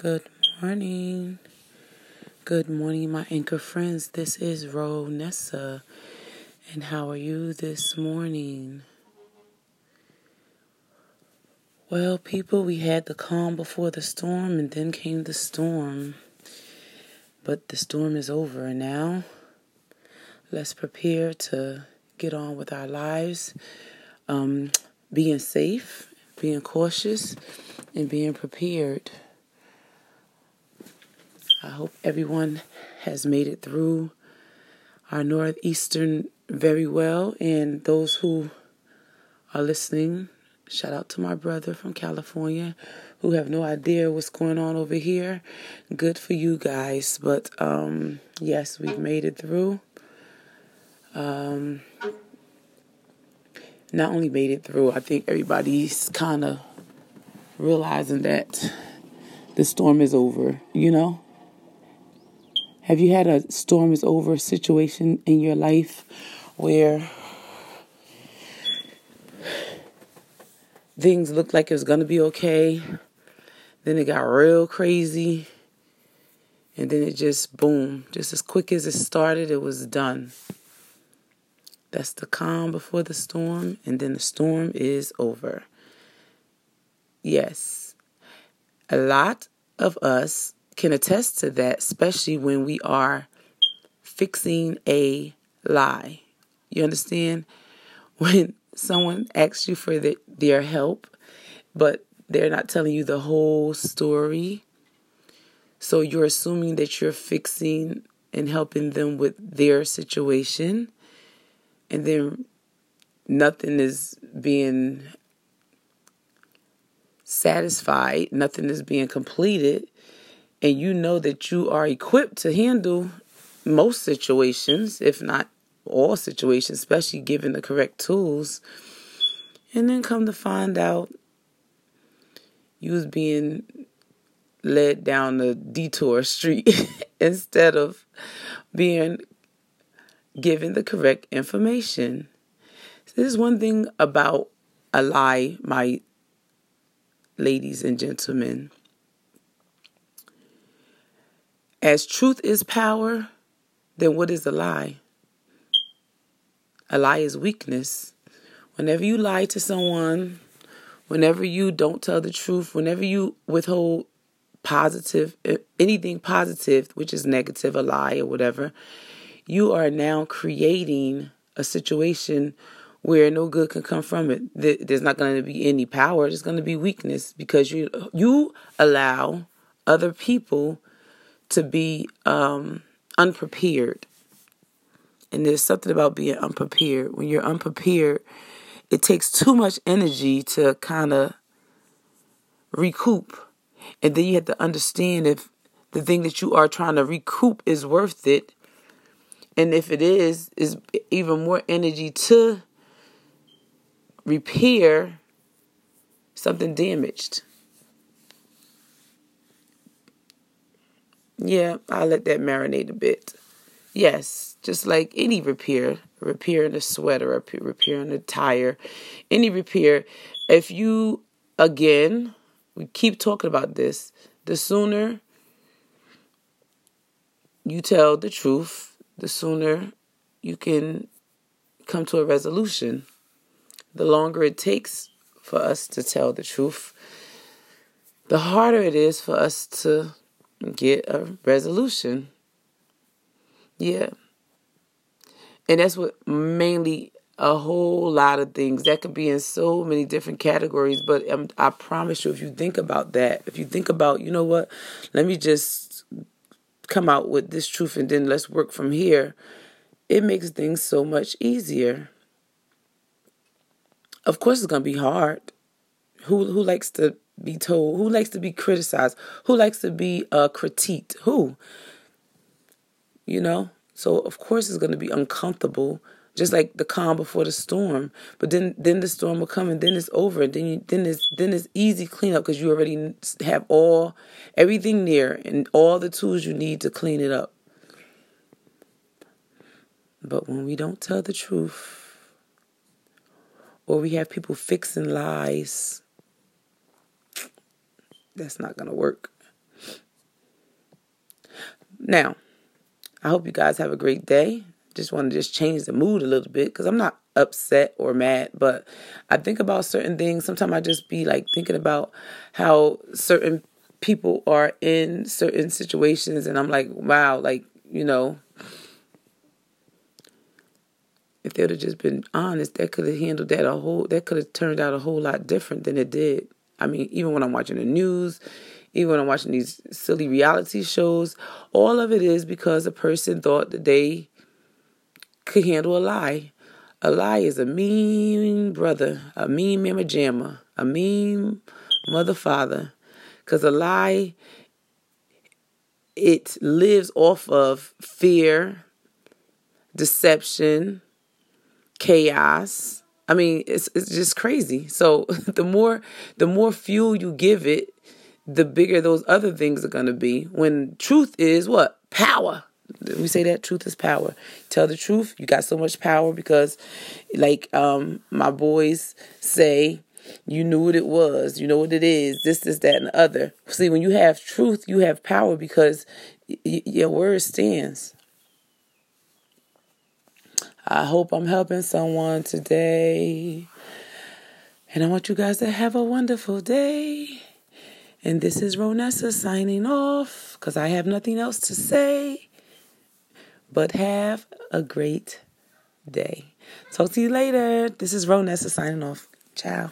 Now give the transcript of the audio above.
Good morning. Good morning, my anchor friends. This is Ronessa. And how are you this morning? Well, people, we had the calm before the storm, and then came the storm. But the storm is over, and now let's prepare to get on with our lives, um, being safe, being cautious, and being prepared. I hope everyone has made it through our Northeastern very well. And those who are listening, shout out to my brother from California who have no idea what's going on over here. Good for you guys. But um, yes, we've made it through. Um, not only made it through, I think everybody's kind of realizing that the storm is over, you know? Have you had a storm is over situation in your life where things looked like it was going to be okay, then it got real crazy, and then it just boom, just as quick as it started, it was done. That's the calm before the storm, and then the storm is over. Yes, a lot of us can attest to that, especially when we are fixing a lie. You understand? When someone asks you for the, their help, but they're not telling you the whole story. So you're assuming that you're fixing and helping them with their situation, and then nothing is being satisfied, nothing is being completed and you know that you are equipped to handle most situations, if not all situations, especially given the correct tools, and then come to find out you was being led down the detour street instead of being given the correct information. So this is one thing about a lie, my ladies and gentlemen. As truth is power, then what is a lie? A lie is weakness. Whenever you lie to someone, whenever you don't tell the truth, whenever you withhold positive, eh, anything positive, which is negative, a lie or whatever, you are now creating a situation where no good can come from it. There's not going to be any power. There's going to be weakness because you you allow other people to be um, unprepared. And there's something about being unprepared. When you're unprepared, it takes too much energy to kind of recoup. And then you have to understand if the thing that you are trying to recoup is worth it. And if it is, is even more energy to repair something damaged. Yeah, I'll let that marinate a bit. Yes, just like any repair, repairing a sweater, repairing a tire, any repair, if you, again, we keep talking about this, the sooner you tell the truth, the sooner you can come to a resolution. The longer it takes for us to tell the truth, the harder it is for us to get a resolution. Yeah. And that's what mainly a whole lot of things that could be in so many different categories. But um, I promise you, if you think about that, if you think about, you know what, let me just come out with this truth and then let's work from here, it makes things so much easier. Of course, it's going to be hard. Who who likes to be told? Who likes to be criticized? Who likes to be uh, critiqued? Who? You know? So of course it's going to be uncomfortable, just like the calm before the storm. But then then the storm will come and then it's over. And then you, then it's then it's easy cleanup because you already have all everything there and all the tools you need to clean it up. But when we don't tell the truth, or we have people fixing lies that's not going to work. Now, I hope you guys have a great day. Just want to just change the mood a little bit because I'm not upset or mad, but I think about certain things. Sometimes I just be like thinking about how certain people are in certain situations, and I'm like, wow, like, you know, if they would have just been honest, that could have handled that a whole, that could have turned out a whole lot different than it did. I mean, even when I'm watching the news, even when I'm watching these silly reality shows, all of it is because a person thought that they could handle a lie. A lie is a mean brother, a mean mama jamma, a mean mother father. Because a lie, it lives off of fear, deception, chaos. I mean, it's it's just crazy. So the more the more fuel you give it, the bigger those other things are to be. When truth is what? Power. We say that truth is power. Tell the truth. You got so much power because, like um, my boys say, you knew what it was. You know what it is. This, this, that, and the other. See, when you have truth, you have power because y- your word stands. I hope I'm helping someone today. And I want you guys to have a wonderful day. And this is Ronessa signing off because I have nothing else to say. But have a great day. Talk to you later. This is Ronessa signing off. Ciao.